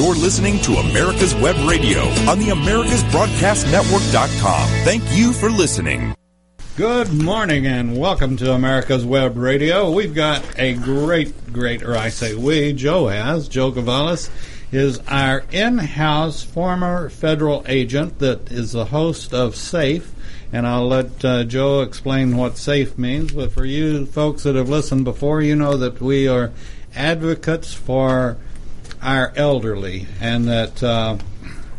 You're listening to America's Web Radio on the AmericasBroadcastNetwork.com. Thank you for listening. Good morning and welcome to America's Web Radio. We've got a great, great, or I say we, Joe has, Joe Gavalis is our in-house former federal agent that is the host of SAFE, and I'll let uh, Joe explain what SAFE means. But for you folks that have listened before, you know that we are advocates for our elderly, and that uh,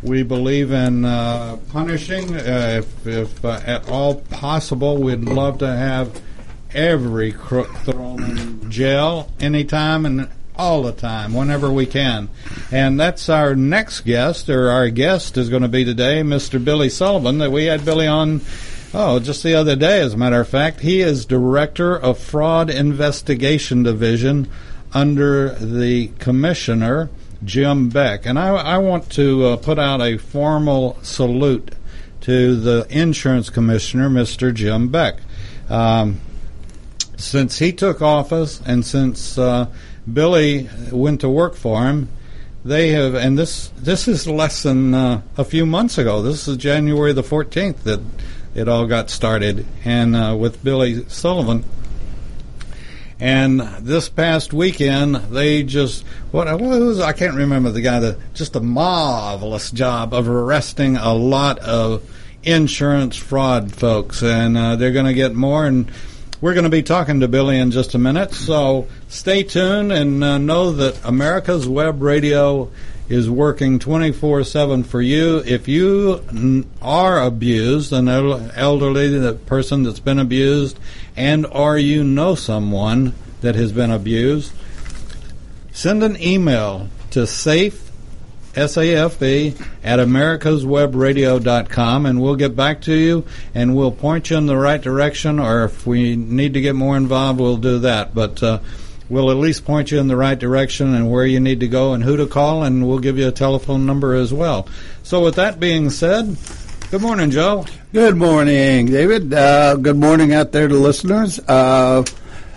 we believe in uh, punishing uh, if, if uh, at all possible. We'd love to have every crook thrown in jail anytime and all the time, whenever we can. And that's our next guest, or our guest is going to be today, Mr. Billy Sullivan. That we had Billy on, oh, just the other day, as a matter of fact. He is director of Fraud Investigation Division under the commissioner, Jim Beck. And I, I want to uh, put out a formal salute to the insurance commissioner, Mr. Jim Beck. Um, since he took office and since uh, Billy went to work for him, they have, and this this is less than uh, a few months ago. This is January the 14th that it all got started, and uh, with Billy Sullivan. And this past weekend, they just what, what was I can't remember the guy that just a marvelous job of arresting a lot of insurance fraud folks, and uh, they're going to get more and we're going to be talking to Billy in just a minute, so stay tuned and uh, know that America's Web Radio is working 24 7 for you. If you are abused, an elderly the person that's been abused, and or you know someone that has been abused, send an email to safe S-A-F-E, at americaswebradio.com, and we'll get back to you, and we'll point you in the right direction, or if we need to get more involved, we'll do that. But uh, we'll at least point you in the right direction and where you need to go and who to call, and we'll give you a telephone number as well. So with that being said, good morning, Joe. Good morning, David. Uh, good morning out there to listeners. Uh,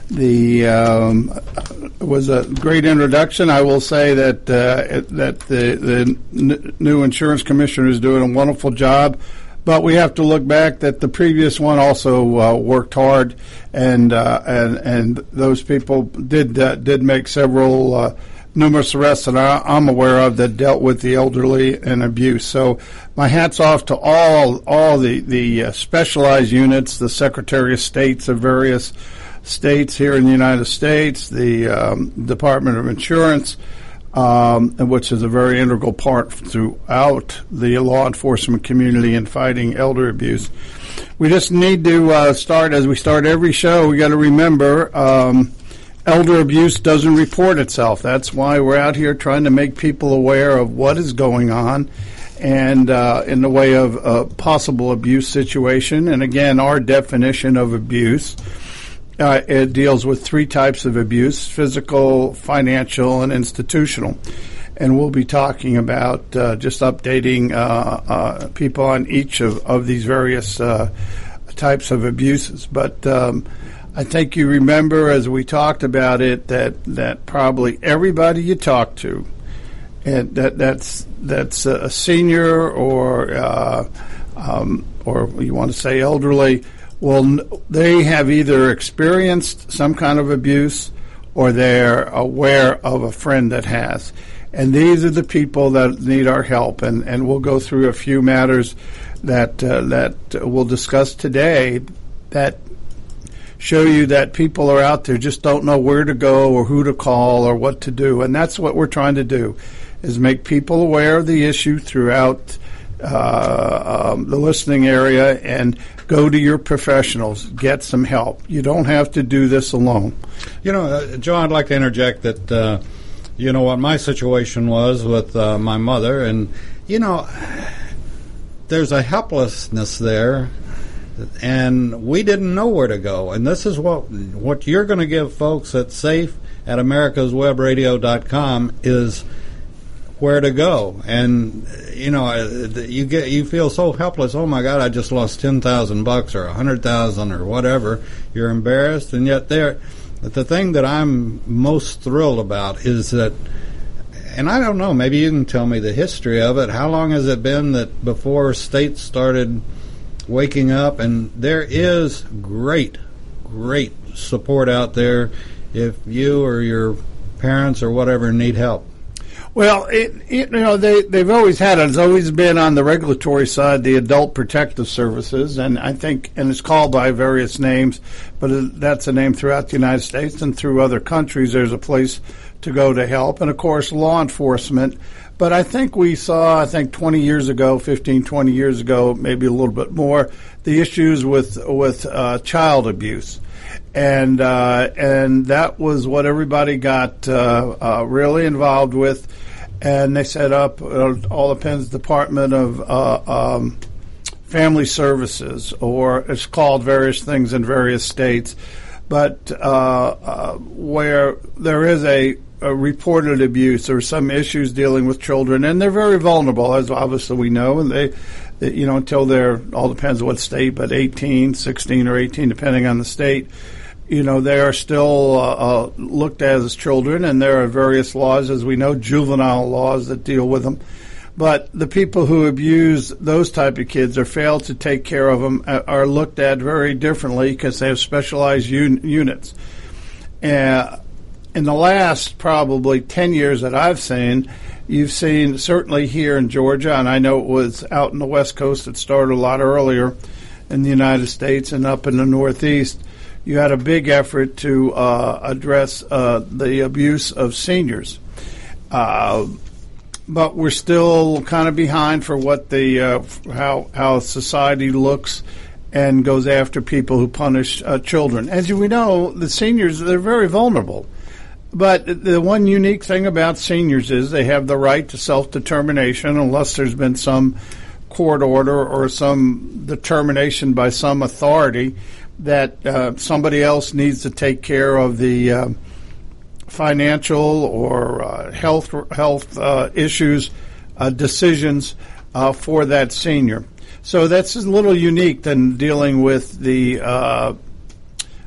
the um, was a great introduction. I will say that uh, that the the n- new insurance commissioner is doing a wonderful job. But we have to look back that the previous one also uh, worked hard, and uh, and and those people did uh, did make several uh, numerous arrests that I, am aware of that dealt with the elderly and abuse. So my hats off to all all the the uh, specialized units, the Secretary of States of various states here in the United States, the um, Department of Insurance, um, which is a very integral part throughout the law enforcement community in fighting elder abuse. We just need to uh, start, as we start every show, we got to remember um, elder abuse doesn't report itself. That's why we're out here trying to make people aware of what is going on and uh, in the way of a possible abuse situation. And again, our definition of abuse uh, it deals with three types of abuse physical, financial, and institutional. And we'll be talking about uh, just updating uh, uh people on each of, of these various uh, types of abuses. But um, I think you remember as we talked about it that, that probably everybody you talk to, and that that's that's a senior or uh, um, or you want to say elderly, well, they have either experienced some kind of abuse or they're aware of a friend that has. And these are the people that need our help. And, and we'll go through a few matters that, uh, that we'll discuss today that show you that people are out there just don't know where to go or who to call or what to do. And that's what we're trying to do is make people aware of the issue throughout uh, um, the listening area and go to your professionals, get some help. You don't have to do this alone. You know, uh, Joe, I'd like to interject that, uh, you know, what my situation was with uh, my mother, and, you know, there's a helplessness there. And we didn't know where to go, and this is what what you're going to give folks at Safe at AmericasWebRadio.com is where to go. And you know, uh, you get you feel so helpless. Oh my God, I just lost ten thousand bucks or a hundred thousand or whatever. You're embarrassed, and yet there. The thing that I'm most thrilled about is that and I don't know. Maybe you can tell me the history of it. How long has it been that before states started waking up? And there is great, great support out there if you or your parents or whatever need help. Well, it, it, you know they they've always had it. It's always been on the regulatory side, the Adult Protective Services, and I think and it's called by various names, but that's a name throughout the United States and through other countries. There's a place to go to help, and of course law enforcement. But I think we saw, I think 20 years ago, 15, 20 years ago, maybe a little bit more, the issues with with uh, child abuse and uh, and that was what everybody got uh, uh, really involved with. And they set up uh, all depends Department of uh, um, Family Services, or it's called various things in various states, but where there is a, reported abuse or some issues dealing with children, and they're very vulnerable, as obviously we know, and they you know, until they're all depends what state, but 18, 16, or 18, depending on the state you know, they are still uh, uh, looked at as children, and there are various laws, as we know, juvenile laws that deal with them. But the people who abuse those type of kids or fail to take care of them uh, are looked at very differently because they have specialized un- units. Uh, in the last probably 10 years that I've seen, you've seen certainly here in Georgia, and I know it was out in the West Coast, it started a lot earlier in the United States and up in the Northeast you had a big effort to uh, address uh, the abuse of seniors. Uh, but we're still kind of behind for what the uh, how how society looks and goes after people who punish uh, children. As we know, the seniors they're very vulnerable. But the one unique thing about seniors is they have the right to self determination unless there's been some court order or some determination by some authority that uh, somebody else needs to take care of the uh, financial or uh, health health uh, issues uh, decisions uh, for that senior. So that's a little unique than dealing with the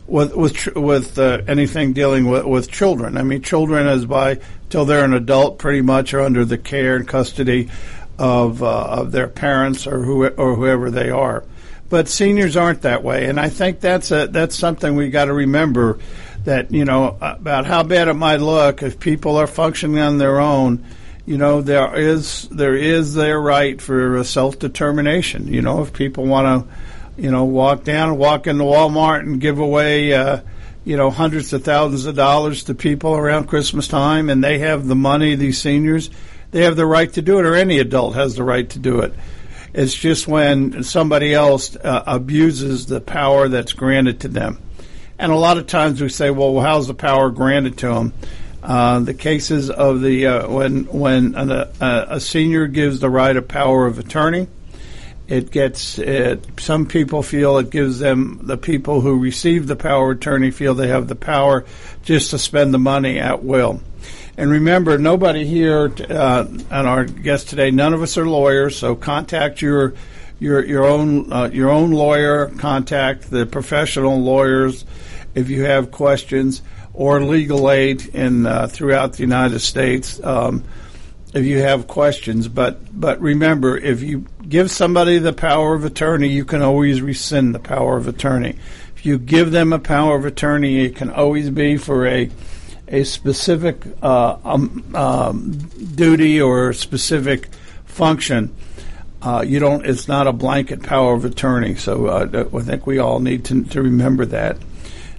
with with with anything dealing with, with children. I mean, children as by till they're an adult, pretty much are under the care and custody of of their parents or who or whoever they are but seniors aren't that way, and I think that's a that's something we got to remember that you know about how bad it might look if people are functioning on their own. You know there is there is their right for self determination. You know if people want to, you know, walk down walk into Walmart and give away. Uh, you know, hundreds of thousands of dollars to people around Christmas time, and they have the money. These seniors, they have the right to do it, or any adult has the right to do it. It's just when somebody else uh, abuses the power that's granted to them. And a lot of times we say, well, how's the power granted to them? Uh, the cases of the uh, when when a, a, senior gives the right of power of attorney, it gets it, some people feel it gives them the people who receive the power of attorney feel they have the power just to spend the money at will. And remember, nobody here uh, and our guest today, none of us are lawyers, so contact your your your own uh, your own lawyer. Contact the professional lawyers if you have questions, or legal aid in uh, throughout the United States um, if you have questions. But but remember, if you give somebody the power of attorney, you can always rescind the power of attorney. If you give them a power of attorney, it can always be for a a specific uh, um, um, duty or specific function. Uh, you don't. It's not a blanket power of attorney. So uh, I think we all need to, to remember that.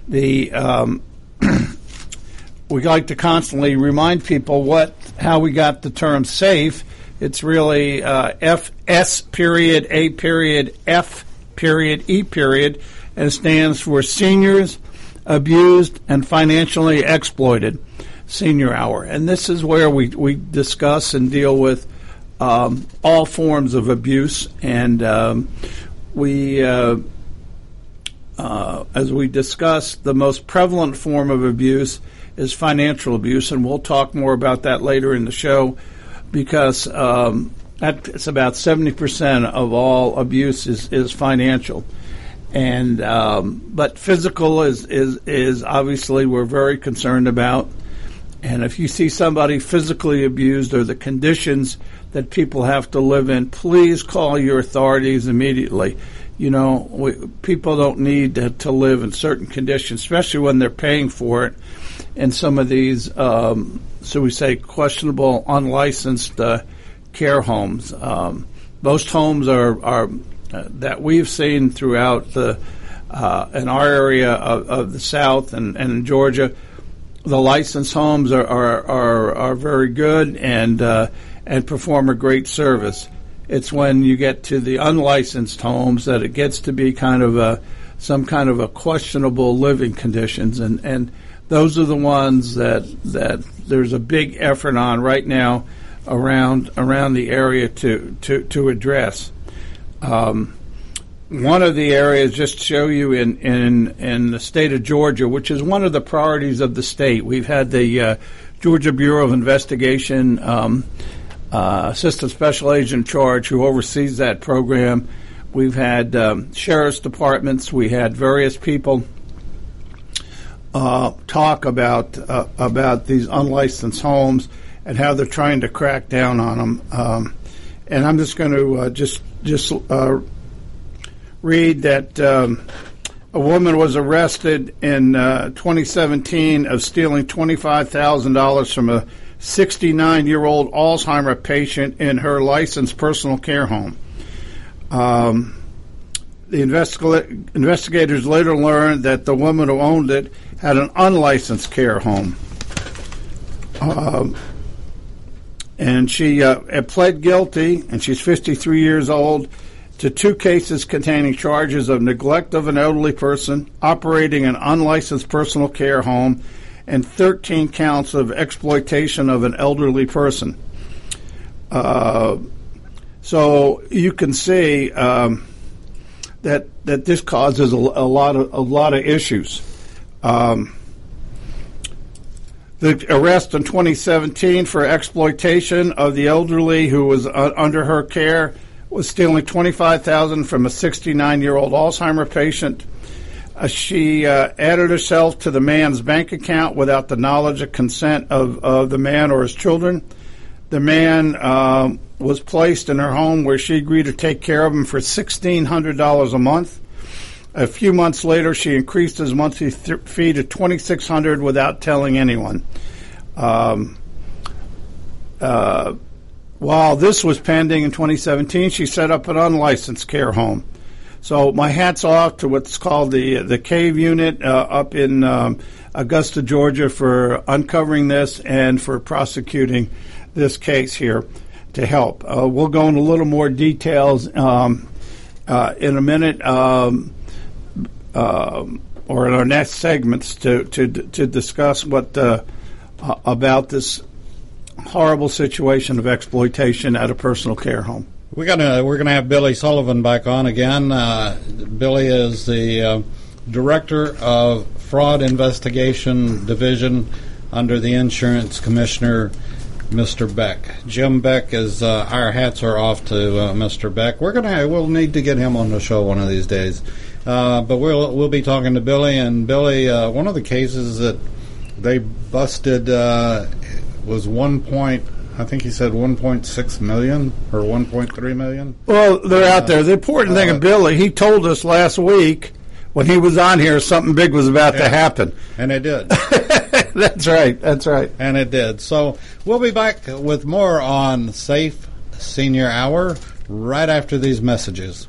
The um, we like to constantly remind people what how we got the term safe. It's really uh, F S period A period F period E period, and stands for seniors abused, and financially exploited senior hour. And this is where we, we discuss and deal with um, all forms of abuse. And um, we, uh, uh, as we discussed, the most prevalent form of abuse is financial abuse. And we'll talk more about that later in the show because um, it's about 70% of all abuse is, is financial and um, but physical is is is obviously we're very concerned about, And if you see somebody physically abused or the conditions that people have to live in, please call your authorities immediately. You know, we, people don't need to, to, live in certain conditions, especially when they're paying for it. In some of these, um, so we say, questionable, unlicensed uh, care homes. Um, most homes are, are that we've seen throughout the uh, in our area of, of the South and, and in Georgia the licensed homes are are, are, are very good and uh, and perform a great service. It's when you get to the unlicensed homes that it gets to be kind of a some kind of a questionable living conditions and and those are the ones that that there's a big effort on right now around around the area to to to address. Um, one of the areas, just to show you in, in, in the state of Georgia, which is one of the priorities of the state. We've had the uh, Georgia Bureau of Investigation um, uh, Assistant Special Agent charge who oversees that program. We've had um, sheriff's departments. We had various people uh, talk about uh, about these unlicensed homes and how they're trying to crack down on them. Um, and I'm just going to uh, just just uh, read that um, a woman was arrested in uh, 2017 of stealing $25,000 from a 69 year old Alzheimer patient in her licensed personal care home. Um, the investiga- investigators later learned that the woman who owned it had an unlicensed care home. Um, and she uh, pled guilty, and she's 53 years old to two cases containing charges of neglect of an elderly person, operating an unlicensed personal care home, and 13 counts of exploitation of an elderly person. Uh, so you can see um, that that this causes a, a, lot of a lot of issues. Um, the arrest in 2017 for exploitation of the elderly who was uh, under her care was stealing 25000 from a 69 year old Alzheimer patient. Uh, she uh, added herself to the man's bank account without the knowledge or consent of, of the man or his children. The man um, was placed in her home where she agreed to take care of him for $1,600 a month. A few months later, she increased his monthly th- fee to 2600 without telling anyone. Um, uh, while this was pending in 2017, she set up an unlicensed care home. So my hats off to what's called the the Cave Unit uh, up in um, Augusta, Georgia, for uncovering this and for prosecuting this case here to help. Uh, we'll go into a little more details um, uh, in a minute, um, um or in our next segments to to to discuss what uh, about this horrible situation of exploitation at a personal care home. We're gonna we're gonna have Billy Sullivan back on again. Uh, Billy is the uh, director of fraud investigation division under the insurance commissioner, Mr. Beck. Jim Beck is uh, our hats are off to uh, Mr. Beck. We're gonna we'll need to get him on the show one of these days. Uh, but we'll we'll be talking to Billy and Billy. Uh, one of the cases that they busted was one point. I think he said 1.6 million or 1.3 million. Well, they're out there. The important thing of uh, Billy, he told us last week when he was on here something big was about yeah, to happen. And it did. that's right. That's right. And it did. So we'll be back with more on Safe Senior Hour right after these messages.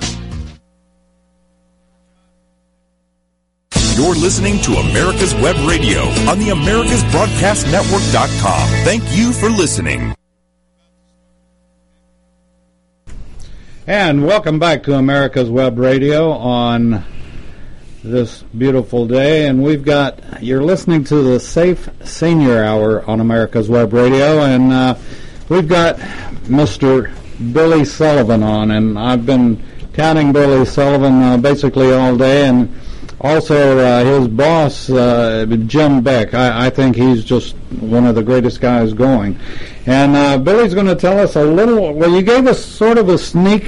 You're listening to America's Web Radio on the AmericasBroadcastNetwork.com. Thank you for listening. And welcome back to America's Web Radio on this beautiful day. And we've got, you're listening to the Safe Senior Hour on America's Web Radio. And uh, we've got Mr. Billy Sullivan on. And I've been touting Billy Sullivan uh, basically all day. And also uh, his boss, uh, Jim Beck. I, I, think he's just one of the greatest guys going. And uh, Billy's going to tell us a little. Well, you gave us sort of a sneak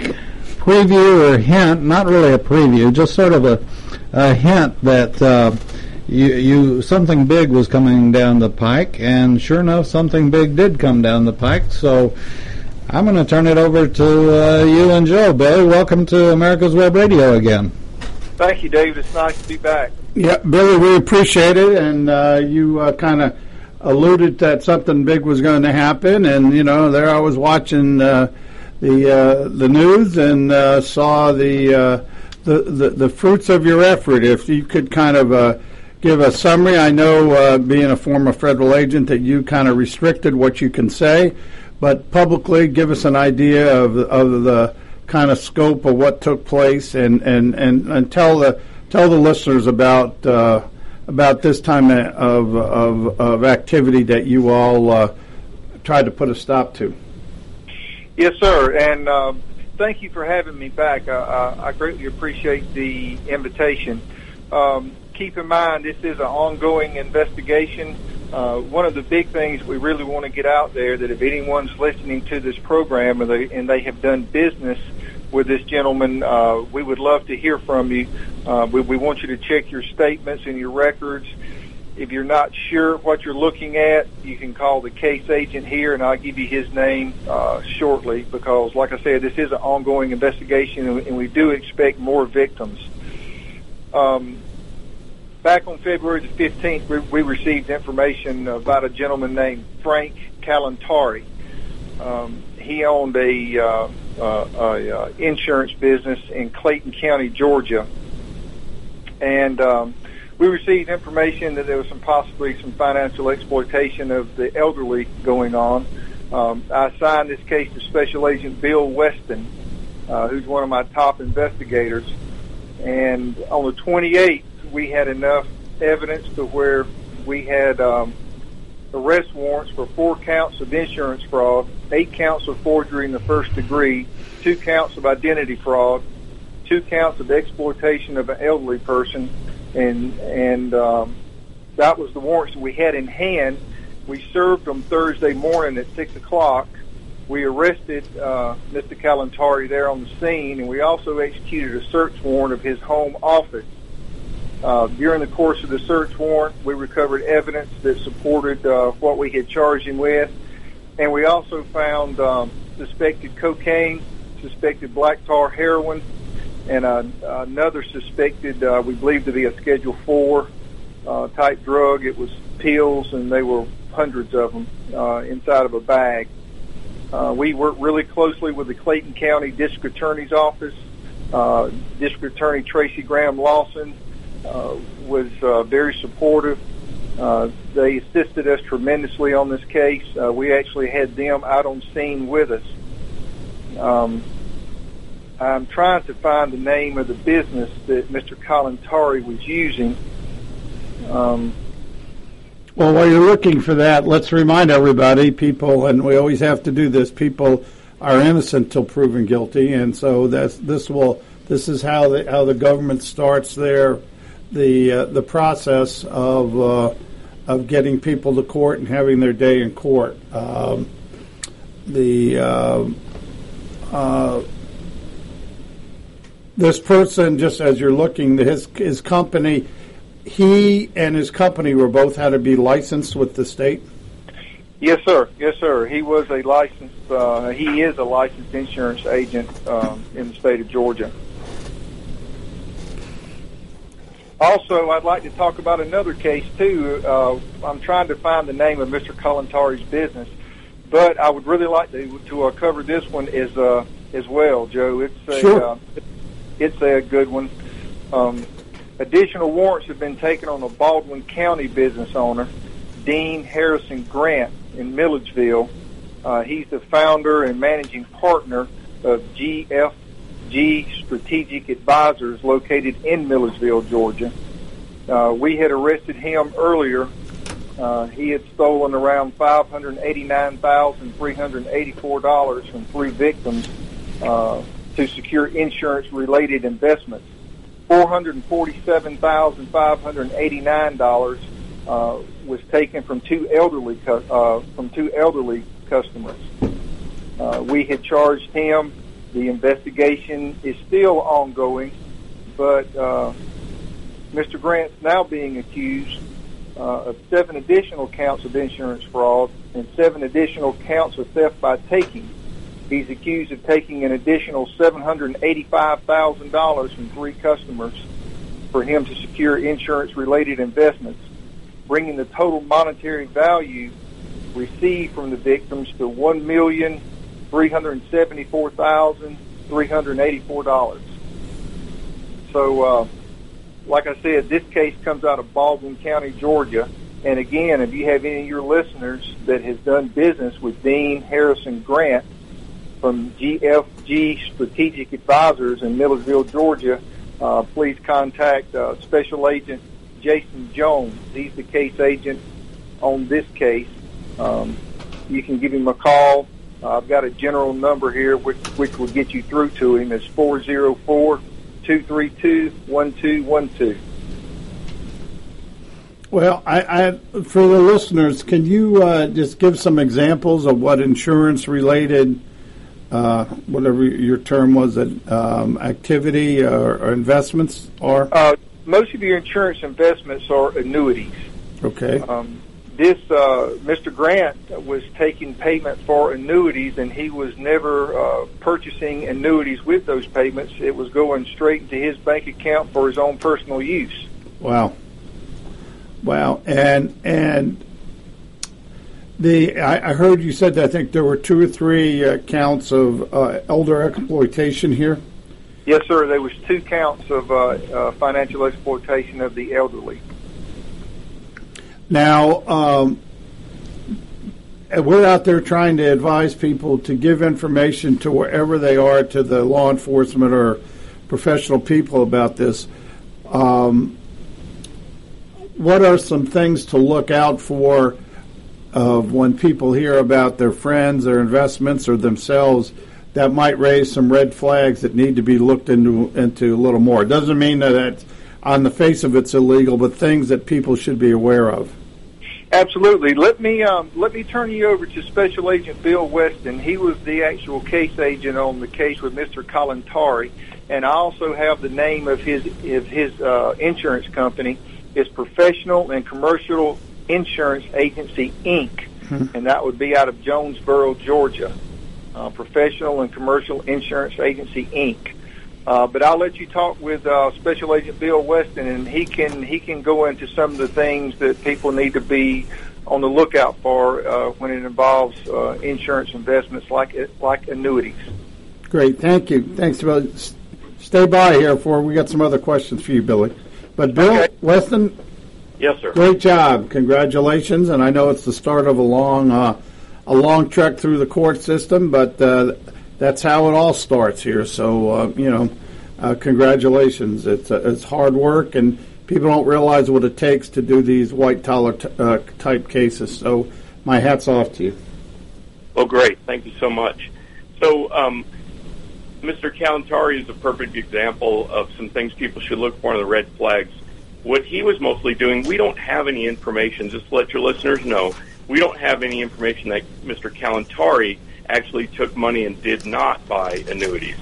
preview or hint, not really a preview, just sort of a, a hint that uh, you, you something big was coming down the pike, and sure enough, something big did come down the pike. So. I'm going to turn it over to uh, you and Joe. Billy, welcome to America's Web Radio again. Thank you, Dave. It's nice to be back. Yeah, Billy, we appreciate it, and uh, you uh, kind of alluded that something big was going to happen, and you know, there I was watching uh, the uh, the news and uh, saw the, uh, the, the the fruits of your effort. If you could kind of give a summary, I know, being a former federal agent, that you kind of restricted what you can say, but publicly, give us an idea of of the kind of scope of what took place and, and, and, and tell the tell the listeners about uh, about this time of, of, of activity that you all uh, tried to put a stop to. Yes, sir, and uh, thank you for having me back. I, I greatly appreciate the invitation. Um, keep in mind, this is an ongoing investigation. Uh, one of the big things we really want to get out there that if anyone's listening to this program and they, and they have done business with this gentleman, uh, we would love to hear from you. Uh, we, we want you to check your statements and your records. If you're not sure what you're looking at, you can call the case agent here, and I'll give you his name uh, shortly. Because, like I said, this is an ongoing investigation, and we do expect more victims. Um, back on February the 15th, we, we, received information about a gentleman named Frank Kalantari. Um, he owned a, uh, insurance business in Clayton County, Georgia, and um, we received information that there was some possibly some financial exploitation of the elderly going on. Um, I assigned this case to Special Agent Bill Weston, uh, who's one of my top investigators. And on the 28th, we had enough evidence to where we had um, arrest warrants for four counts of insurance fraud, eight counts of forgery in the first degree, two counts of identity fraud, two counts of exploitation of an elderly person, and and um, that was the warrants that we had in hand. We served them Thursday morning at six o'clock. We arrested uh, Mr. Kalantari there on the scene, and we also executed a search warrant of his home office. Uh, during the course of the search warrant, we recovered evidence that supported uh, what we had charged him with, and we also found um, suspected cocaine, suspected black tar heroin, and uh, another suspected, uh, we believe to be a Schedule Four uh, type drug. It was pills, and they were hundreds of them uh, inside of a bag. Uh, we worked really closely with the Clayton County District Attorney's Office. Uh, District Attorney Tracy Graham Lawson uh, was uh, very supportive. Uh, they assisted us tremendously on this case. Uh, we actually had them out on scene with us. Um, I'm trying to find the name of the business that Mr. Kalantari was using. Um, well, while you're looking for that, let's remind everybody, people, and we always have to do this. People are innocent till proven guilty, and so that's this will this is how the how the government starts their the uh, the process of uh, of getting people to court and having their day in court. Um, the uh, uh, this person, just as you're looking, his his company, he and his company were both had to be licensed with the state. Yes, sir. Yes, sir. He was a licensed. Uh, he is a licensed insurance agent um, in the state of Georgia. Also, I'd like to talk about another case too. Uh, I'm trying to find the name of Mr. Kalantari's business, but I would really like to to uh, cover this one as uh, as well, Joe. It's a Sure. uh, it's a good one. Um, additional warrants have been taken on a Baldwin County business owner, Dean Harrison Grant in Milledgeville. Uh, he's the founder and managing partner of GFG Strategic Advisors located in Millersville, Georgia. Uh, we had arrested him earlier. Uh, he had stolen around $589,384 from three victims uh, to secure insurance-related investments. $447,589 uh, was taken from two elderly cu- uh, from two elderly customers. Uh, we had charged him. The investigation is still ongoing, but uh, Mr. Grant's now being accused uh, of seven additional counts of insurance fraud and seven additional counts of theft by taking. He's accused of taking an additional $785,000 from three customers for him to secure insurance-related investments, bringing the total monetary value received from the victims to one million three hundred seventy-four thousand three hundred eighty-four dollars. So, uh, like I said, this case comes out of Baldwin County, Georgia. And again, if you have any of your listeners that has done business with Dean Harrison Grant from GFG Strategic Advisors in Millersville, Georgia, uh, please contact uh, Special Agent Jason Jones. He's the case agent on this case. Um, you can give him a call. Uh, I've got a general number here which, which will get you through to him. It's 404 232 1212. Well, I, I for the listeners, can you uh, just give some examples of what insurance-related, uh, whatever your term was, that um, activity or, or investments are? Uh, most of your insurance investments are annuities. Okay. Um, this uh, Mr. Grant was taking payment for annuities, and he was never uh, purchasing annuities with those payments. It was going straight into his bank account for his own personal use. Wow. Wow. And and the I, I heard you said that I think there were two or three uh, counts of uh, elder exploitation here. Yes, sir. There was two counts of uh, uh, financial exploitation of the elderly. Now, um, we're out there trying to advise people to give information to wherever they are to the law enforcement or professional people about this. Um, what are some things to look out for of when people hear about their friends, their investments, or themselves that might raise some red flags that need to be looked into into a little more? It doesn't mean that on the face of it's illegal, but things that people should be aware of. Absolutely. Let me um, let me turn you over to Special Agent Bill Weston. He was the actual case agent on the case with Mr. Kalantari, and I also have the name of his of his uh, insurance company. It's Professional and Commercial Insurance Agency Inc., and that would be out of Jonesboro, Georgia. Uh, Professional and Commercial Insurance Agency Inc. Uh, but I'll let you talk with uh, Special Agent Bill Weston, and he can he can go into some of the things that people need to be on the lookout for uh, when it involves uh, insurance investments like like annuities. Great, thank you. Thanks, Bill. Stay by here for we got some other questions for you, Billy. But Bill Okay. Weston, Yes, sir. great job, congratulations, and I know it's the start of a long, uh, a long trek through the court system, but uh, that's how it all starts here. So uh, you know, uh, congratulations. It's uh, it's hard work, and people don't realize what it takes to do these white collar t- uh, type cases. So my hats off to you. Well, great. Thank you so much. So, um, Mr. Kalantari is a perfect example of some things people should look for in the red flags. what he was mostly doing, we don't have any information. Just to let your listeners know, we don't have any information that Mr. Kalantari actually took money and did not buy annuities.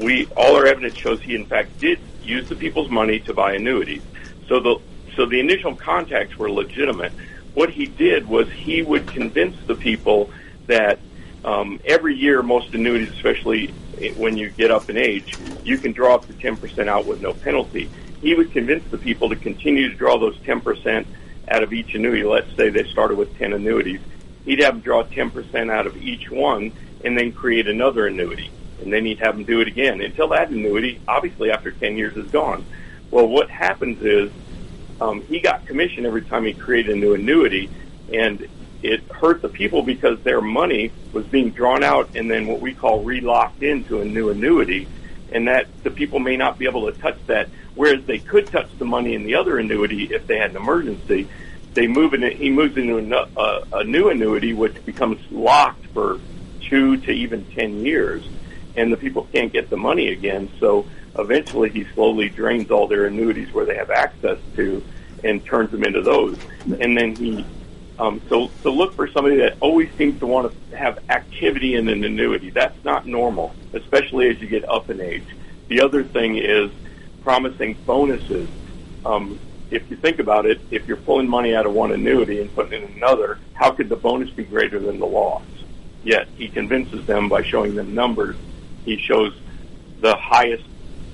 We all our evidence shows he in fact did use the people's money to buy annuities. So the so the initial contacts were legitimate. What he did was he would convince the people that um, every year, most annuities, especially when you get up in age, you can draw up to 10% out with no penalty. He would convince the people to continue to draw those 10% out of each annuity. Let's say they started with 10 annuities. He'd have them draw 10% out of each one and then create another annuity. And then he'd have them do it again until that annuity, obviously after 10 years, is gone. Well, what happens is um, he got commission every time he created a new annuity, and it hurt the people because their money was being drawn out and then what we call relocked into a new annuity, and that the people may not be able to touch that. Whereas they could touch the money in the other annuity if they had an emergency. They move in. He moves into a, a, new annuity, which becomes locked for two to even ten years, and the people can't get the money again. So eventually, he slowly drains all their annuities where they have access to, and turns them into those. And then he um, so, so look for somebody that always seems to want to have activity in an annuity. That's not normal, especially as you get up in age. The other thing is promising bonuses. Um, if you think about it, if you're pulling money out of one annuity and putting in another, how could the bonus be greater than the loss? Yet he convinces them by showing them numbers. He shows the highest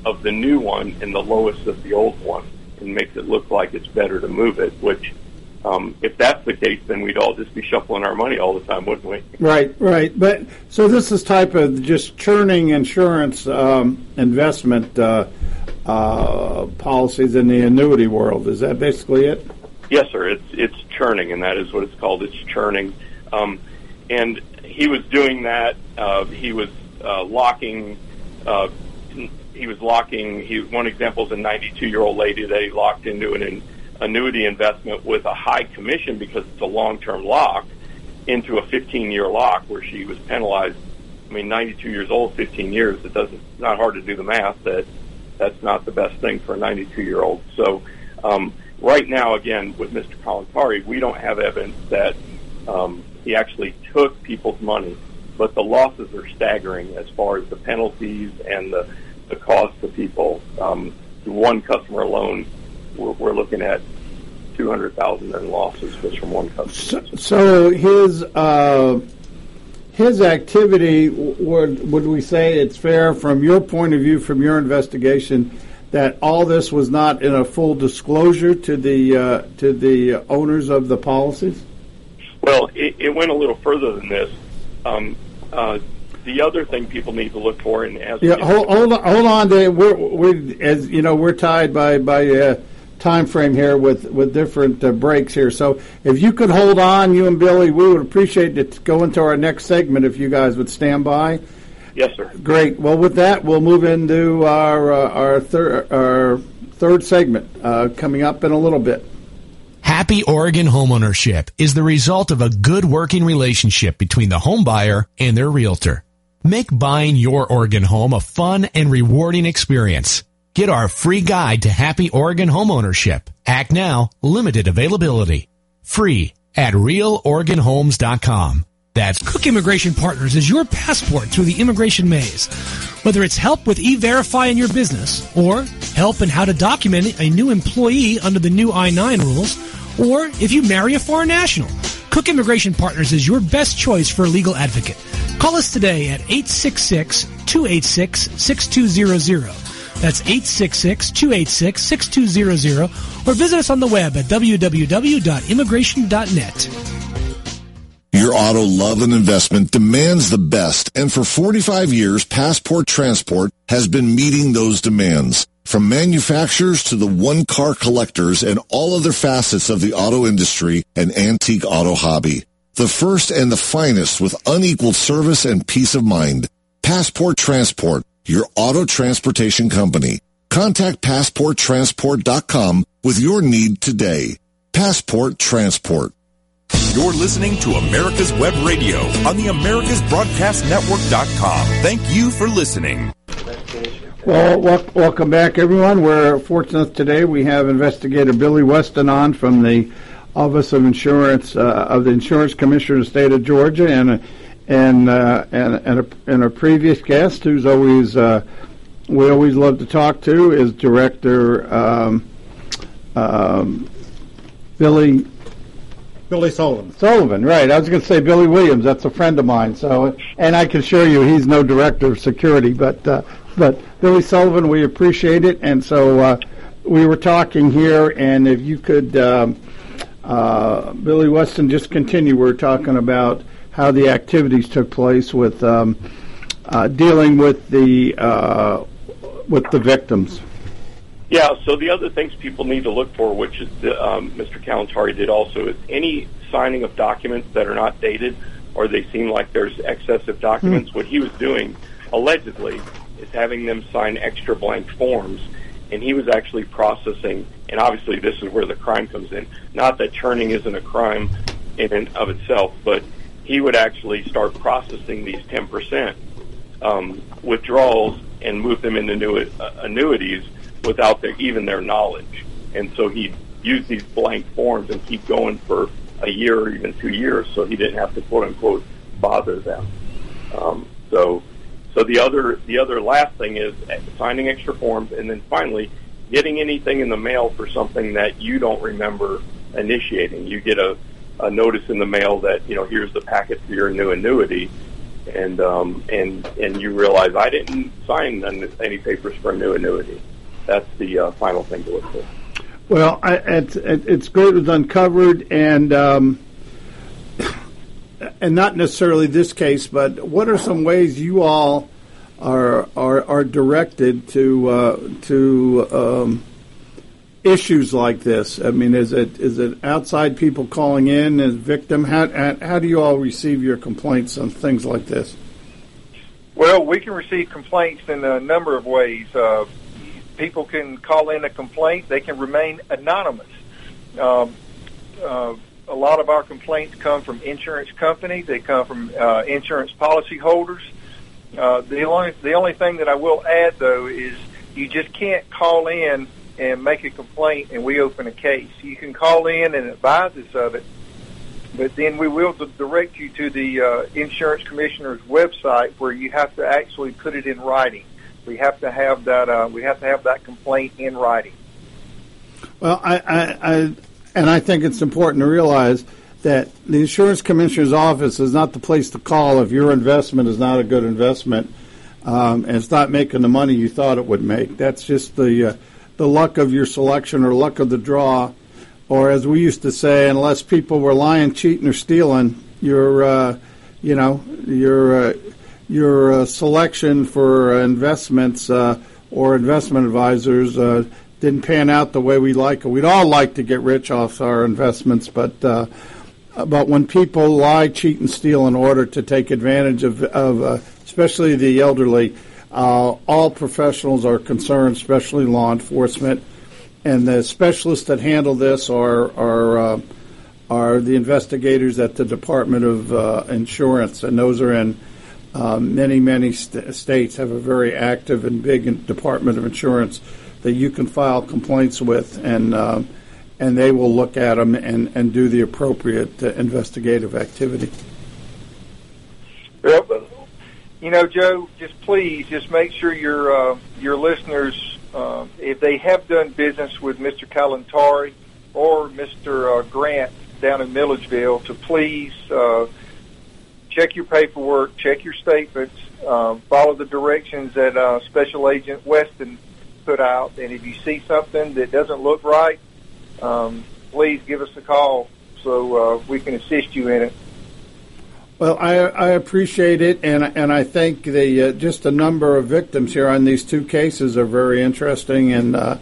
of the new one and the lowest of the old one and makes it look like it's better to move it, which um, if that's the case, then we'd all just be shuffling our money all the time, wouldn't we? Right, right. But so this is type of just churning insurance um, investment uh, uh, policies in the annuity world. Is that basically it? Yes, sir. It's it's churning, and that is what it's called. It's churning, um, and he was doing that. Uh, he was uh, locking. Uh, he was locking. He one example is a 92 year old lady that he locked into an annuity investment with a high commission because it's a long-term lock into a 15-year lock where she was penalized. I mean, 92 years old, 15 years. It doesn't. It's not hard to do the math. That that's not the best thing for a 92-year-old. So, um, right now, again, with Mr. Kalantari, we don't have evidence that um, he actually took people's money, but the losses are staggering as far as the penalties and the the cost to people. Um, one customer alone we're, we're looking at 200,000 in losses just from one customer. So, so his uh, his activity would would we say it's fair from your point of view from your investigation that all this was not in a full disclosure to the uh, to the owners of the policies? Well, it, it went a little further than this. Um, uh, the other thing people need to look for, and as yeah, hold, hold on, hold on, Dave. We're, we're as you know, we're tied by by uh, time frame here with with different uh, breaks here. So if you could hold on, you and Billy, we would appreciate it going to go into our next segment if you guys would stand by. Yes, sir. Great. Well, with that, we'll move into our uh, our third our third segment uh, coming up in a little bit. Happy Oregon homeownership is the result of a good working relationship between the home buyer and their realtor. Make buying your Oregon home a fun and rewarding experience. Get our free guide to happy Oregon homeownership. Act now, limited availability. Free at realoregonhomes.com. That's Cook Immigration Partners is your passport through the immigration maze. Whether it's help with e-verify in your business or help in how to document a new employee under the new I-9 rules, or if you marry a foreign national, Cook Immigration Partners is your best choice for a legal advocate. Call us today at 866-286-6200 that's 866-286-6200 or visit us on the web at www.immigration.net. Your auto love and investment demands the best, and for 45 years, Passport Transport has been meeting those demands. From manufacturers to the one-car collectors and all other facets of the auto industry and antique auto hobby. The first and the finest with unequaled service and peace of mind. Passport Transport your auto transportation company. Contact PassportTransport.com with your need today. Passport Transport. You're listening to America's Web Radio on the AmericasBroadcastNetwork.com. Thank you for listening. Well, welcome back, everyone. We're fortunate today. We have investigator Billy Weston on from the Office of Insurance uh, of the Insurance Commissioner of the State of Georgia, and a, and uh, and and a, and a previous guest who's always uh, we always love to talk to is Director um, um, Billy Billy Sullivan. Sullivan, right. I was going to say Billy Williams. That's a friend of mine. So, and I can assure you he's no director of security, but uh, but Billy Sullivan, we appreciate it. And so uh, we were talking here, and if you could, um, uh, Billy Weston, just continue. We are talking about how the activities took place with um, uh, dealing with the uh, with the victims. Yeah, so the other things people need to look for, which is the, um, Mr. Kalantari did also, is any signing of documents that are not dated or they seem like there's excessive documents. Hmm. What he was doing, allegedly, is having them sign extra blank forms, and he was actually processing, and obviously this is where the crime comes in. Not that churning isn't a crime in and of itself, but he would actually start processing these 10% um, withdrawals and move them into new, uh, annuities without their, even their knowledge. And so he'd use these blank forms and keep going for a year or even two years so he didn't have to quote unquote bother them. Um, so, so the other, the other last thing is signing extra forms and then finally getting anything in the mail for something that you don't remember initiating. You get a, a notice in the mail that, you know, here's the packet for your new annuity and um, and and you realize I didn't sign any papers for a new annuity. That's the uh, final thing to look for. Well, I, it's it's great it was uncovered, and um, and not necessarily this case, but what are some ways you all are are, are directed to uh, to um, issues like this? I mean, is it is it outside people calling in as victim? How how do you all receive your complaints on things like this? Well, we can receive complaints in a number of ways. Uh, people can call in a complaint. They can remain anonymous. Um, uh, a lot of our complaints come from insurance companies. They come from uh, insurance policyholders. Uh, the only the only thing that I will add though is you just can't call in and make a complaint and we open a case. You can call in and advise us of it, but then we will direct you to the uh, insurance commissioner's website where you have to actually put it in writing. We have to have that. Uh, we have to have that complaint in writing. Well, I, I, I, and I think it's important to realize that the insurance commissioner's office is not the place to call if your investment is not a good investment um, and it's not making the money you thought it would make. That's just the uh, the luck of your selection or luck of the draw, or as we used to say, unless people were lying, cheating, or stealing, your uh, you know your uh, your uh, selection for investments uh, or investment advisors uh, didn't pan out the way we like it. We'd all like to get rich off our investments, but uh, but when people lie, cheat, and steal in order to take advantage of, of especially the elderly, uh, all professionals are concerned, especially law enforcement, and the specialists that handle this are are are the investigators at the Department of Insurance, and those are in um, many, many st- states have a very active and big Department of Insurance that you can file complaints with, and um, and they will look at them and, and do the appropriate uh, investigative activity. You know, Joe, just please, just make sure your uh, your listeners, uh, if they have done business with Mr. Kalantari or Mr. Uh, Grant down in Milledgeville, to please uh, check your paperwork, check your statements, uh, follow the directions that uh, Special Agent Weston put out, and if you see something that doesn't look right, um, please give us a call so uh, we can assist you in it. Well, I, I appreciate it, and and I think the uh, just the number of victims here on these two cases are very interesting, and uh,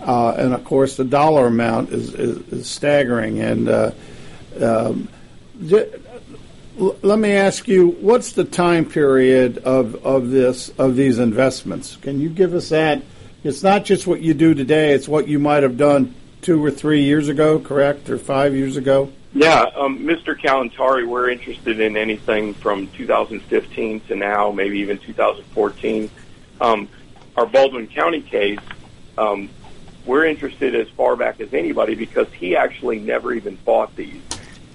uh, and of course the dollar amount is is, is staggering, and uh, um, let me ask you, what's the time period of, of this of these investments? Can you give us that? It's not just what you do today; it's what you might have done two or three years ago, correct, or five years ago. Yeah, um, Mr. Kalantari, we're interested in anything from 2015 to now, maybe even 2014. Um, our Baldwin County case, um, we're interested as far back as anybody because he actually never even bought these.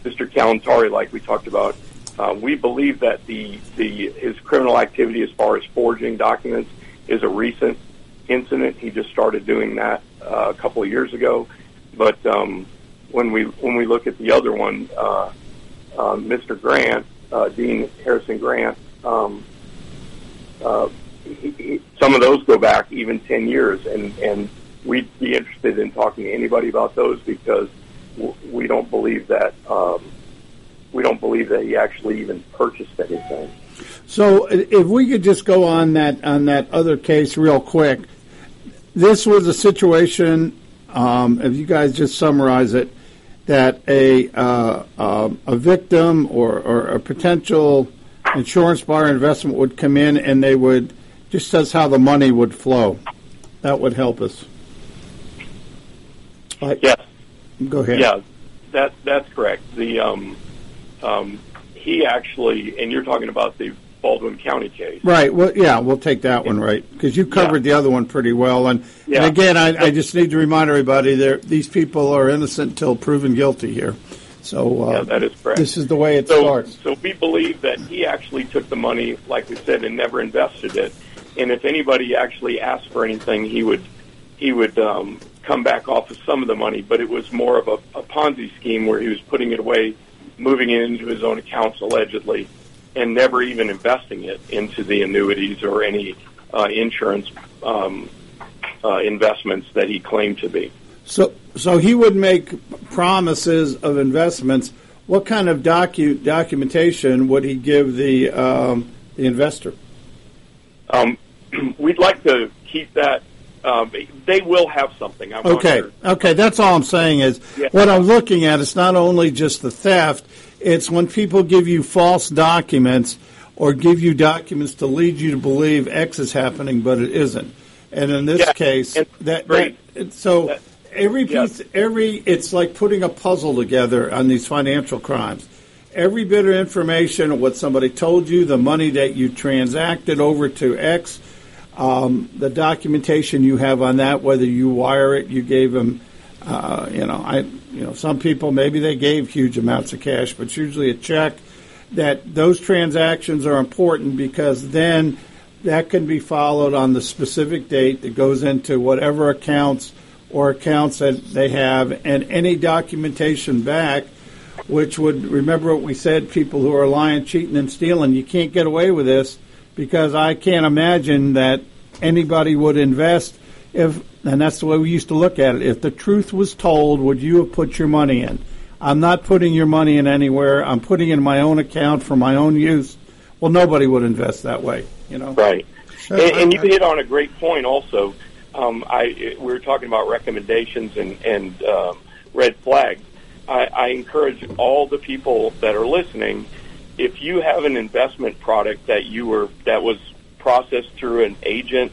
Mr. Kalantari, like we talked about, uh, we believe that the the his criminal activity as far as forging documents is a recent incident. He just started doing that uh, a couple of years ago, but um, when we when we look at the other one, uh, uh, Mr. Grant, uh, Dean Harrison Grant, um, uh, he, he, some of those go back even ten years, and and we'd be interested in talking to anybody about those because w- we don't believe that um, we don't believe that he actually even purchased anything. So, if we could just go on that on that other case real quick, this was a situation. Um, if you guys just summarize it, that a uh, uh, a victim or, or a potential insurance buyer investment would come in and they would just says how the money would flow. That would help us. Yes. Go ahead. Yeah, that that's correct. The um, um, he actually, and you're talking about the Baldwin County case. Right. Well, yeah, we'll take that one, right? Because you covered the other one pretty well. And, Yeah. and again, I, I just need to remind everybody that these people are innocent until proven guilty here. So uh, Yeah, that is correct. this is the way it so, starts. So we believe that he actually took the money, like we said, and never invested it. And if anybody actually asked for anything, he would he would um, come back off of some of the money. But it was more of a, a Ponzi scheme where he was putting it away, moving it into his own accounts allegedly, and never even investing it into the annuities or any uh, insurance um, uh, investments that he claimed to be. So, so he would make promises of investments. What kind of docu- documentation would he give the um, the investor? Um, we'd like to keep that. Um, they will have something. I want Okay, to- okay, that's all I'm saying is Yeah. what I'm looking at is not only just the theft, it's when people give you false documents or give you documents to lead you to believe X is happening, but it isn't. And in this Yeah, case, that, that so That- every yeah. piece, every it's like putting a puzzle together on these financial crimes. Every bit of information, what somebody told you, the money that you transacted over to X, um, the documentation you have on that, whether you wire it, you gave them, uh, you know, I, you know, some people maybe they gave huge amounts of cash, but usually a check. That those transactions are important because then that can be followed on the specific date that goes into whatever accounts or accounts that they have, and any documentation back which would remember what we said people who are lying, cheating, and stealing. You can't get away with this because I can't imagine that anybody would invest if, and that's the way we used to look at it. If the truth was told, would you have put your money in? I'm not putting your money in anywhere. I'm putting it in my own account for my own use. Well, nobody would invest that way, you know. Right. Sure, and, and you I- hit on a great point. Also, um, I we were talking about recommendations and and um, red flags. I, I encourage all the people that are listening. If you have an investment product that you were that was processed through an agent,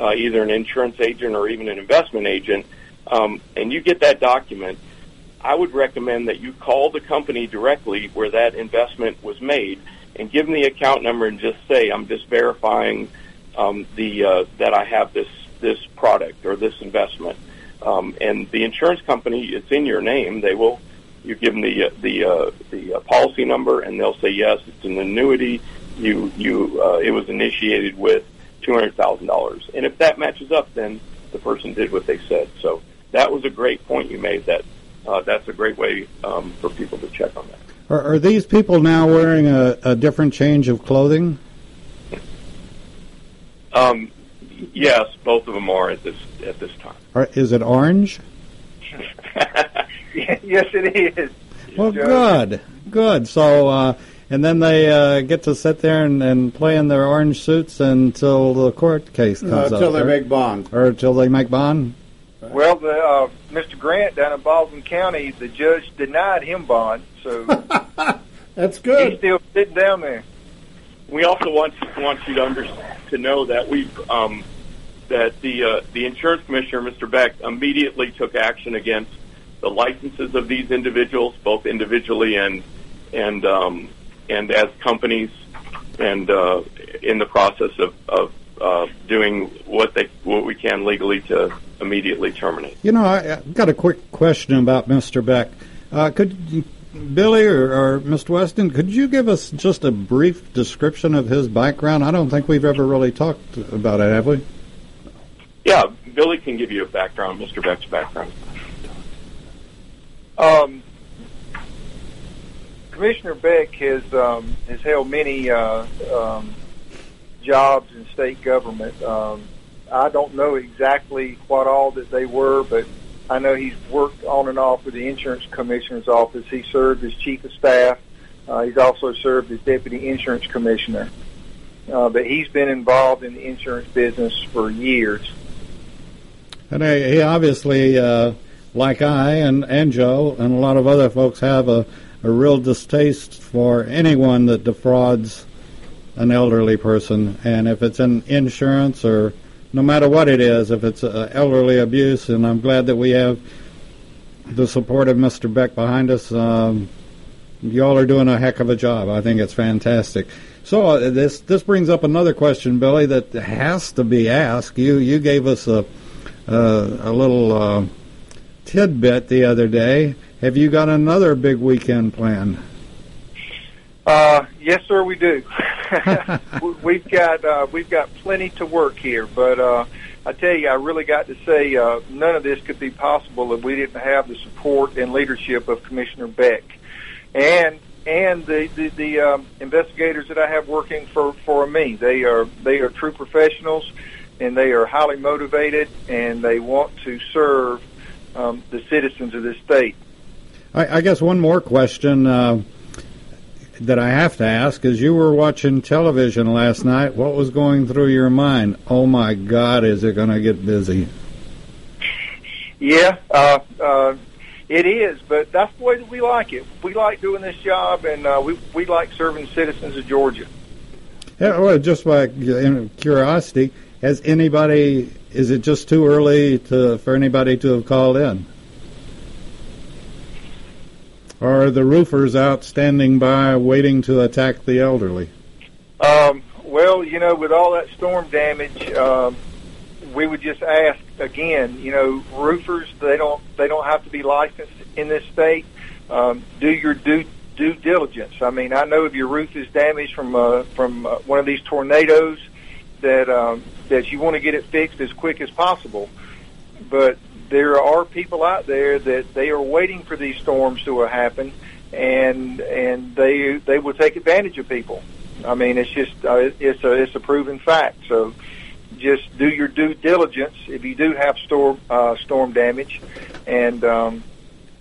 uh, either an insurance agent or even an investment agent, um, and you get that document, I would recommend that you call the company directly where that investment was made and give them the account number and just say, "I'm just verifying um, the uh, that I have this this product or this investment." Um, and the insurance company, it's in your name. They will. You give them the uh, the uh, the uh, policy number, and they'll say yes, it's an annuity. You you uh, it was initiated with two hundred thousand dollars, and if that matches up, then the person did what they said. So that was a great point you made. That uh, that's a great way um, for people to check on that. Are, are these people now wearing a, a different change of clothing? Um, yes, both of them are at this at this time. Or is it orange? yes, it is. Well, Joe. good, good. So, uh, and then they uh, get to sit there and, and play in their orange suits until the court case comes Uh, up, until they or- make bond. or until they make bond. Well, the, uh, Mr. Grant down in Baldwin County, the judge denied him bond, so That's good. he's still sitting down there. We also want want you to understand, to know that we um, that the uh, the insurance commissioner, Mr. Beck, immediately took action against the licenses of these individuals, both individually and and um, and as companies, and uh, in the process of, of uh, doing what they what we can legally to immediately terminate. You know, I, I've got a quick question about Mr. Beck. Uh, could Billy or, or Mr. Weston, could you give us just a brief description of his background? I don't think we've ever really talked about it, have we? Yeah, Billy can give you a background, Mr. Beck's background. Um, Commissioner Beck has um, has held many uh, um, jobs in state government. Um, I don't know exactly what all that they were, but I know he's worked on and off with the insurance commissioner's office. He served as chief of staff. Uh, he's also served as deputy insurance commissioner. Uh, but he's been involved in the insurance business for years. And he, obviously, uh, like I and, and Joe and a lot of other folks, have a, a real distaste for anyone that defrauds an elderly person. And if it's in insurance or no matter what it is, if it's uh, elderly abuse, and I'm glad that we have the support of Mr. Beck behind us. Um, y'all are doing a heck of a job. I think it's fantastic. So uh, this this brings up another question, Billy, that has to be asked. You you gave us a uh, a little uh, tidbit the other day. Have you got another big weekend planned? Uh, yes, sir, we do. we've got uh, we've got plenty to work here, but uh, I tell you, I really got to say uh, none of this could be possible if we didn't have the support and leadership of Commissioner Beck, and and the the, the um, investigators that I have working for for me. They are they are true professionals, and they are highly motivated, and they want to serve um, the citizens of this state. I, I guess one more question. Uh, that I have to ask is you were watching television last night. What was going through your mind? Oh my God, is it going to get busy? Yeah, uh, uh, it is, but that's the way that we like it. We like doing this job, and uh, we we like serving citizens of Georgia. Yeah, well, just by curiosity, has anybody? Is it just too early to for anybody to have called in? Are the roofers out standing by waiting to attack the elderly? Um, well, you know, with all that storm damage, um, we would just ask again. You know, roofers they don't they don't have to be licensed in this state. Um, do your due due diligence. I mean, I know if your roof is damaged from uh, from uh, one of these tornadoes, that um, that you want to get it fixed as quick as possible. But there are people out there that they are waiting for these storms to happen, and and they they will take advantage of people. I mean, it's just uh, it's a it's a proven fact. So just do your due diligence if you do have storm uh, storm damage, and um,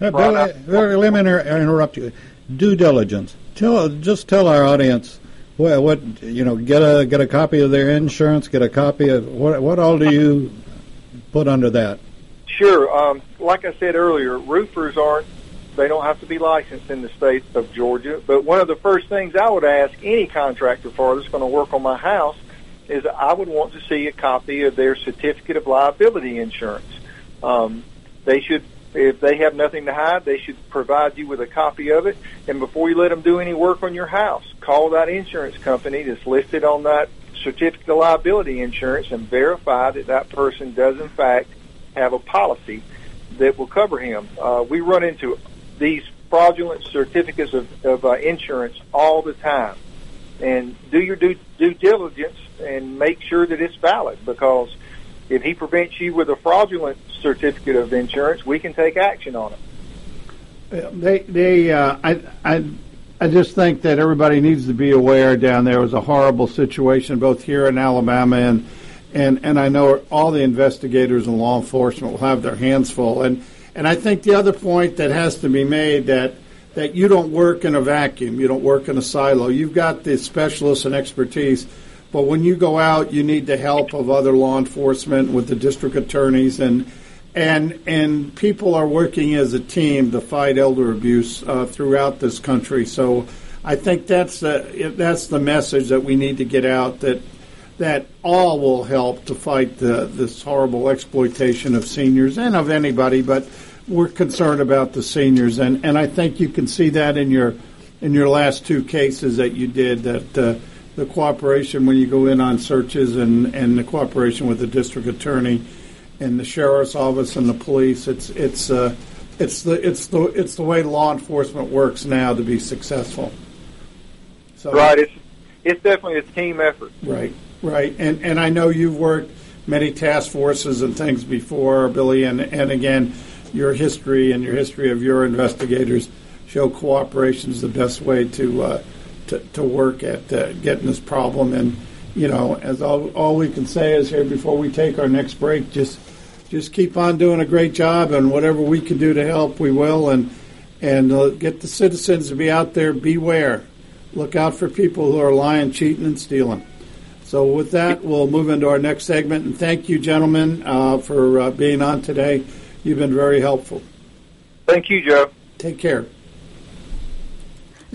uh, Billy, Billy, let me inter- interrupt you. Due diligence. Tell just tell our audience what what you know. Get a get a copy of their insurance. Get a copy of what what all do you put under that? Sure. Um, like I said earlier, roofers aren't, they don't have to be licensed in the state of Georgia. But one of the first things I would ask any contractor for that's going to work on my house is I would want to see a copy of their certificate of liability insurance. Um, they should, if they have nothing to hide, they should provide you with a copy of it. And before you let them do any work on your house, call that insurance company that's listed on that certificate of liability insurance and verify that that person does in fact have a policy that will cover him. Uh, we run into these fraudulent certificates of, of uh, insurance all the time. And do your due, due diligence and make sure that it's valid because if he prevents you with a fraudulent certificate of insurance, we can take action on it. They, they, uh, I, I, I just think that everybody needs to be aware down there. It was a horrible situation both here in Alabama and and and I know all the investigators and law enforcement will have their hands full. And and I think the other point that has to be made that that you don't work in a vacuum, you don't work in a silo. You've got the specialists and expertise, but when you go out, you need the help of other law enforcement with the district attorneys and. And and people are working as a team to fight elder abuse uh, throughout this country. So I think that's the, that's the message that we need to get out. That that all will help to fight the, this horrible exploitation of seniors and of anybody, but we're concerned about the seniors, and, and I think you can see that in your in your last two cases that you did that uh, the cooperation when you go in on searches and, and the cooperation with the district attorney and the sheriff's office and the police. It's it's uh, it's the it's the it's the way law enforcement works now to be successful. So, right, it's it's definitely a team effort. Right, right, and and I know you've worked many task forces and things before, Billy, and and again, your history and your history of your investigators show cooperation is the best way to uh, to, to work at uh, getting this problem. And you know, as all all we can say is here before we take our next break, just just keep on doing a great job, and whatever we can do to help, we will. And and uh, get the citizens to be out there. Beware. Look out for people who are lying, cheating, and stealing. So with that, we'll move into our next segment. And thank you, gentlemen, uh, for uh, being on today. You've been very helpful. Thank you, Joe. Take care.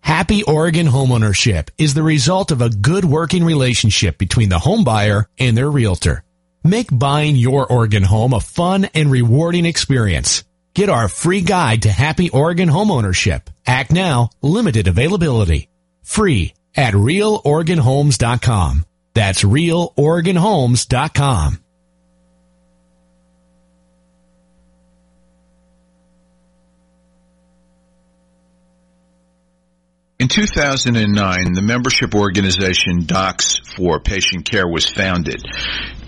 Happy Oregon homeownership is the result of a good working relationship between the home buyer and their realtor. Make buying your Oregon home a fun and rewarding experience. Get our free guide to happy Oregon homeownership. Act now, limited availability. Free at realoregonhomes.com. That's realoregonhomes.com. In 2009, the membership organization Docs for Patient Care was founded.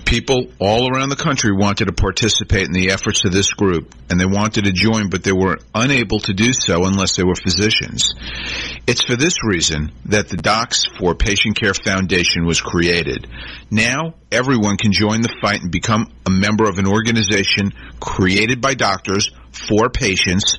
People all around the country wanted to participate in the efforts of this group, and they wanted to join, but they were unable to do so unless they were physicians. It's for this reason that the Docs for Patient Care Foundation was created. Now, everyone can join the fight and become a member of an organization created by doctors for patients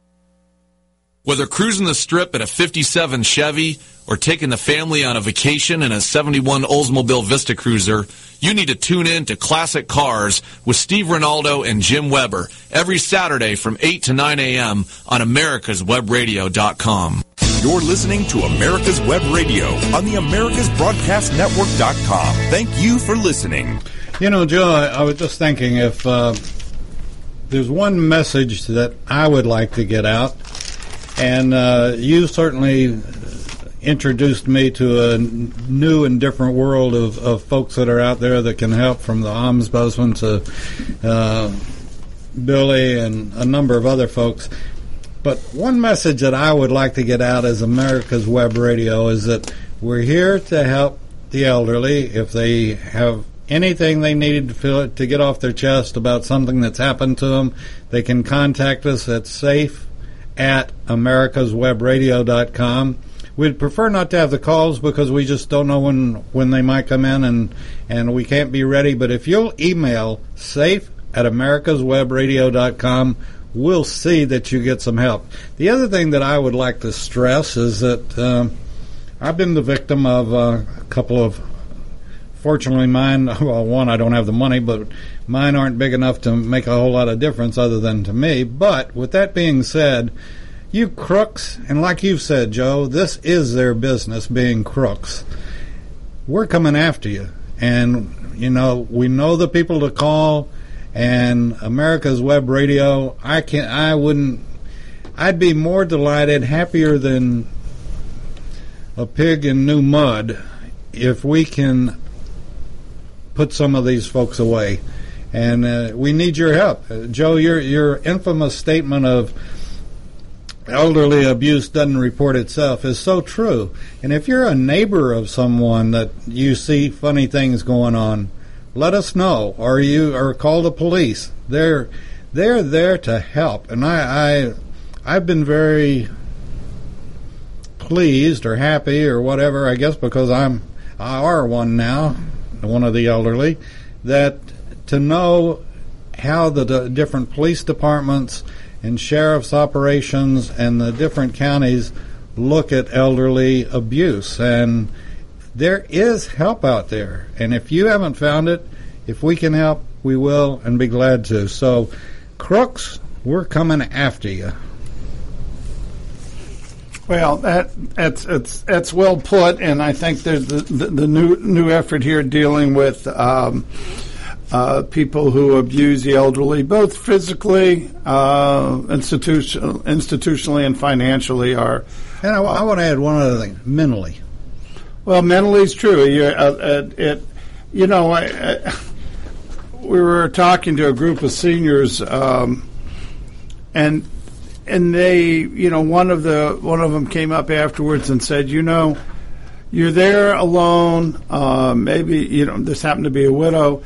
Whether cruising the strip in a 57 Chevy or taking the family on a vacation in a 71 Oldsmobile Vista Cruiser, you need to tune in to Classic Cars with Steve Ronaldo and Jim Weber every Saturday from 8 to 9 a.m. on americaswebradio.com. You're listening to America's Web Radio on the AmericasBroadcastNetwork.com. Thank you for listening. You know, Joe, I, I was just thinking if uh, there's one message that I would like to get out, and uh, you certainly introduced me to a new and different world of, of folks that are out there that can help from the ombudsman to uh, Billy and a number of other folks. But one message that I would like to get out as America's Web Radio is that we're here to help the elderly if they have anything they need to feel to get off their chest about something that's happened to them. They can contact us at safe at americaswebradio.com. We'd prefer not to have the calls because we just don't know when, when they might come in and, and we can't be ready. But if you'll email safe at americaswebradio.com, we'll see that you get some help. The other thing that I would like to stress is that um, I've been the victim of uh, a couple of fortunately mine well one i don't have the money but mine aren't big enough to make a whole lot of difference other than to me. But with that being said you crooks and like you've said joe this is their business being crooks. We're coming after you. And you know we know the people to call and america's web radio i can i wouldn't i'd be more delighted happier than a pig in new mud if we can put some of these folks away. And uh, we need your help. Uh, Joe, your, your infamous statement of elderly abuse doesn't report itself is so true. And if you're a neighbor of someone that you see funny things going on, let us know, or you or call the police. They're they're there to help, and I, I I've been very pleased or happy or whatever. I guess because I'm I are one now, one of the elderly, that to know how the d- different police departments and sheriff's operations and the different counties look at elderly abuse. And there is help out there. And if you haven't found it if we can help we will and be glad to. So crooks we're coming after you Well, that that's that's that's well put, and I think there's the, the, the new new effort here dealing with um, uh, people who abuse the elderly, both physically, uh, institution, institutionally, and financially. Are and I, I want to add one other thing: mentally. well, mentally is true. You, uh, uh, it, you know, I, I, we were talking to a group of seniors, um, and and they, you know, one of the one of them came up afterwards and said, you know, you're there alone. Uh, maybe you know this happened to be a widow,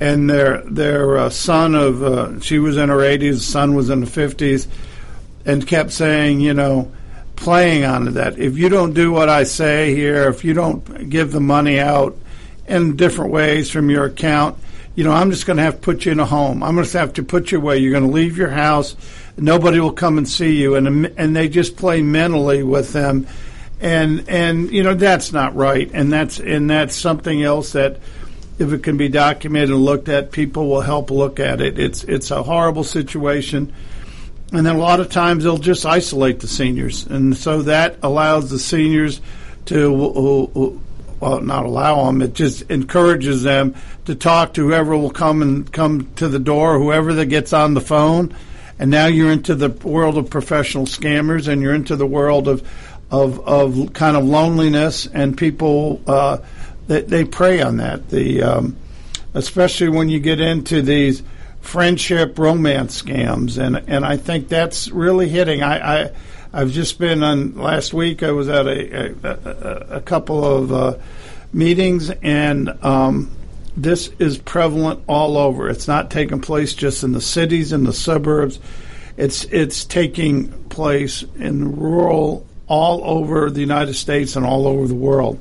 and their their uh, son of uh, she was in her 80s, son was in the 50s, and kept saying, you know, playing on that. If you don't do what I say here, if you don't give the money out in different ways from your account, you know, I'm just going to have to put you in a home. I'm going to have to put you away. You're going to leave your house. Nobody will come and see you, and and they just play mentally with them, and and you know that's not right, and that's and that's something else that if it can be documented and looked at, people will help look at it. It's it's a horrible situation, and then a lot of times they'll just isolate the seniors, and so that allows the seniors to well, not allow them. It just encourages them to talk to whoever will come and come to the door, whoever that gets on the phone. And now you're into the world of professional scammers, and you're into the world of of, of kind of loneliness, and people uh, they, they prey on that. The um, especially when you get into these friendship romance scams, and and I think that's really hitting. I. I I've just been on last week. I was at a a, a, a couple of uh, meetings, and um, this is prevalent all over. It's not taking place just in the cities and the suburbs. It's it's taking place in rural all over the United States and all over the world.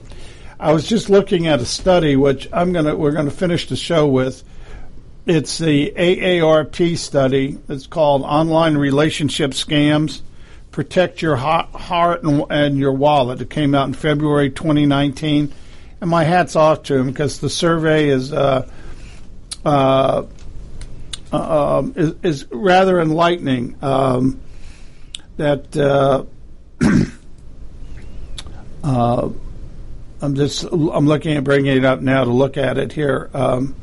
I was just looking at a study which I'm gonna we're gonna finish the show with. It's the AARP study. It's called Online Relationship Scams Protect Your Heart and, and Your Wallet. It came out in February 2019. And my hat's off to him because the survey is, uh, uh, uh, is, is rather enlightening. Um, that uh, uh, I'm just I'm looking at bringing it up now to look at it here. Um,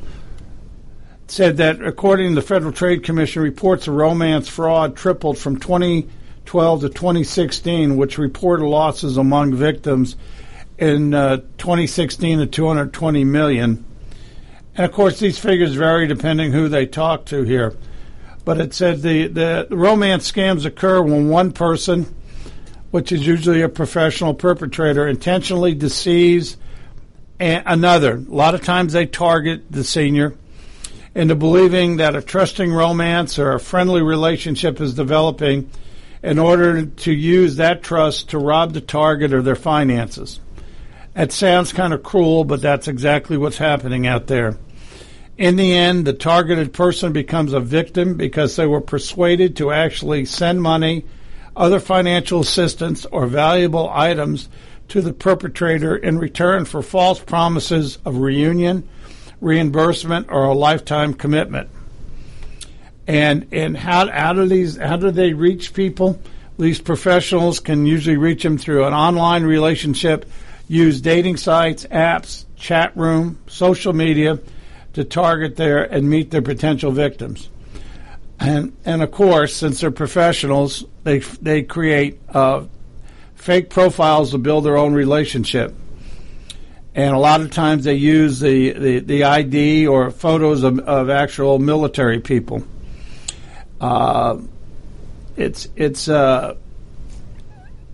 said that according to the Federal Trade Commission reports of romance fraud tripled from 2012 to 2016, which reported losses among victims in uh, 2016 to 220 million. And of course, these figures vary depending who they talk to here. But it said the, the romance scams occur when one person, which is usually a professional perpetrator, intentionally deceives another. A lot of times they target the senior into believing that a trusting romance or a friendly relationship is developing in order to use that trust to rob the target of their finances. That sounds kind of cruel, but that's exactly what's happening out there. In the end, the targeted person becomes a victim because they were persuaded to actually send money, other financial assistance, or valuable items to the perpetrator in return for false promises of reunion, reimbursement, or a lifetime commitment. And and how how do these how do they reach people? These professionals can usually reach them through an online relationship, use dating sites, apps, chat room, social media to target their and meet their potential victims. And and of course, since they're professionals, they they create uh, fake profiles to build their own relationship. And a lot of times they use the, the, the ID or photos of, of actual military people. Uh, it's it's uh,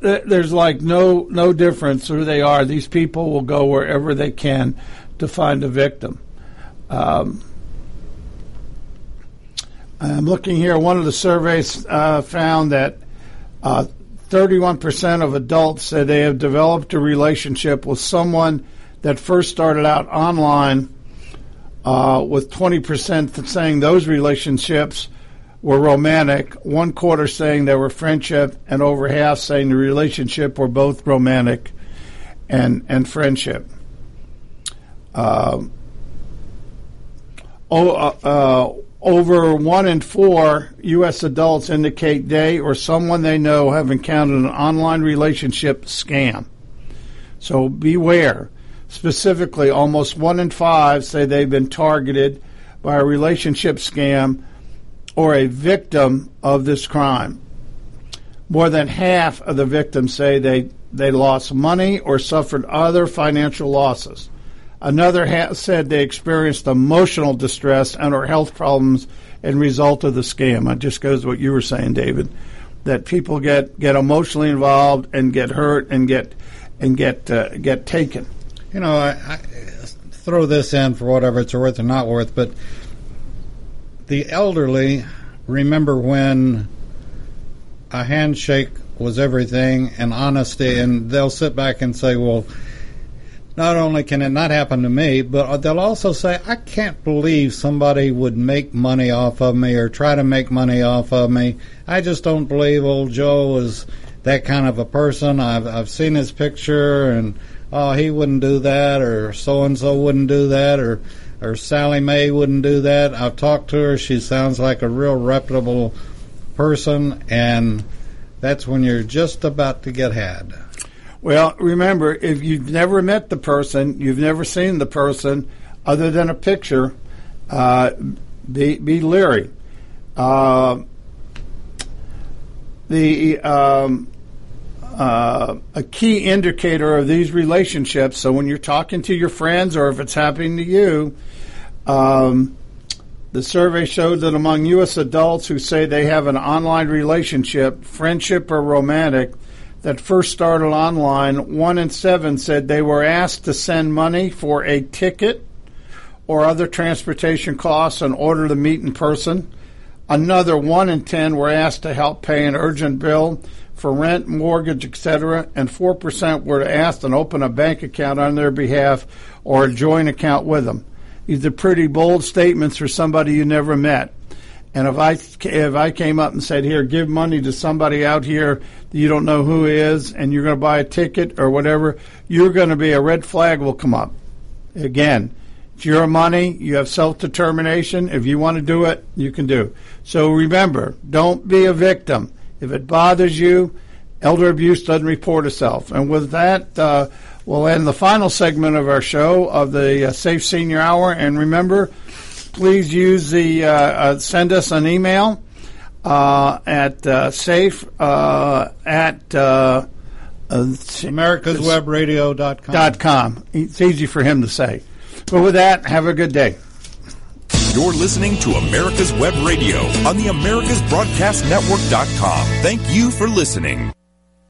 there's like no no difference who they are. These people will go wherever they can to find a victim. Um, I'm looking here. One of the surveys uh, found that uh, 31% of adults say they have developed a relationship with someone that first started out online, uh, with 20% saying those relationships were romantic, one quarter saying they were friendship, and over half saying the relationship were both romantic and and friendship. Um, oh, uh, uh, over one in four U.S. adults indicate they or someone they know have encountered an online relationship scam. So beware. Specifically, almost one in five say they've been targeted by a relationship scam or a victim of this crime. More than half of the victims say they, they lost money or suffered other financial losses. Another said they experienced emotional distress and or health problems in result of the scam. It just goes to what you were saying, David, that people get, get emotionally involved and get hurt and get and get uh, get taken. You know, I, I throw this in for whatever it's worth or not worth, but the elderly remember when a handshake was everything and honesty, and they'll sit back and say, well not only can it not happen to me, but they'll also say, I can't believe somebody would make money off of me or try to make money off of me. I just don't believe old Joe is that kind of a person. I've, I've seen his picture and, oh, he wouldn't do that or so and so wouldn't do that or, or Sally Mae wouldn't do that. I've talked to her. She sounds like a real reputable person and that's when you're just about to get had. Well, remember, if you've never met the person, you've never seen the person other than a picture, uh, be, be leery. Uh, the um, uh, a key indicator of these relationships. So when you're talking to your friends, or if it's happening to you, um, the survey showed that among U.S. adults who say they have an online relationship, friendship or romantic, that first started online, one in seven said they were asked to send money for a ticket or other transportation costs in order to meet in person. Another one in ten were asked to help pay an urgent bill for rent, mortgage, etc., and 4% were asked to open a bank account on their behalf or a joint account with them. These are pretty bold statements for somebody you never met. And if I if I came up and said, "Here, give money to somebody out here that you don't know who is, and you're going to buy a ticket or whatever," you're going to be a red flag will come up. Again, it's your money. You have self determination. If you want to do it, you can do. So remember, don't be a victim. If it bothers you, elder abuse doesn't report itself. And with that, uh, we'll end the final segment of our show of the uh, Safe Senior Hour. And remember please use the uh, uh, send us an email uh, at uh, safe uh, at uh, americaswebradio.com. Dot com. It's easy for him to say. But with that, have a good day. You're listening to America's Web Radio on the AmericasBroadcastNetwork.com. Thank you for listening.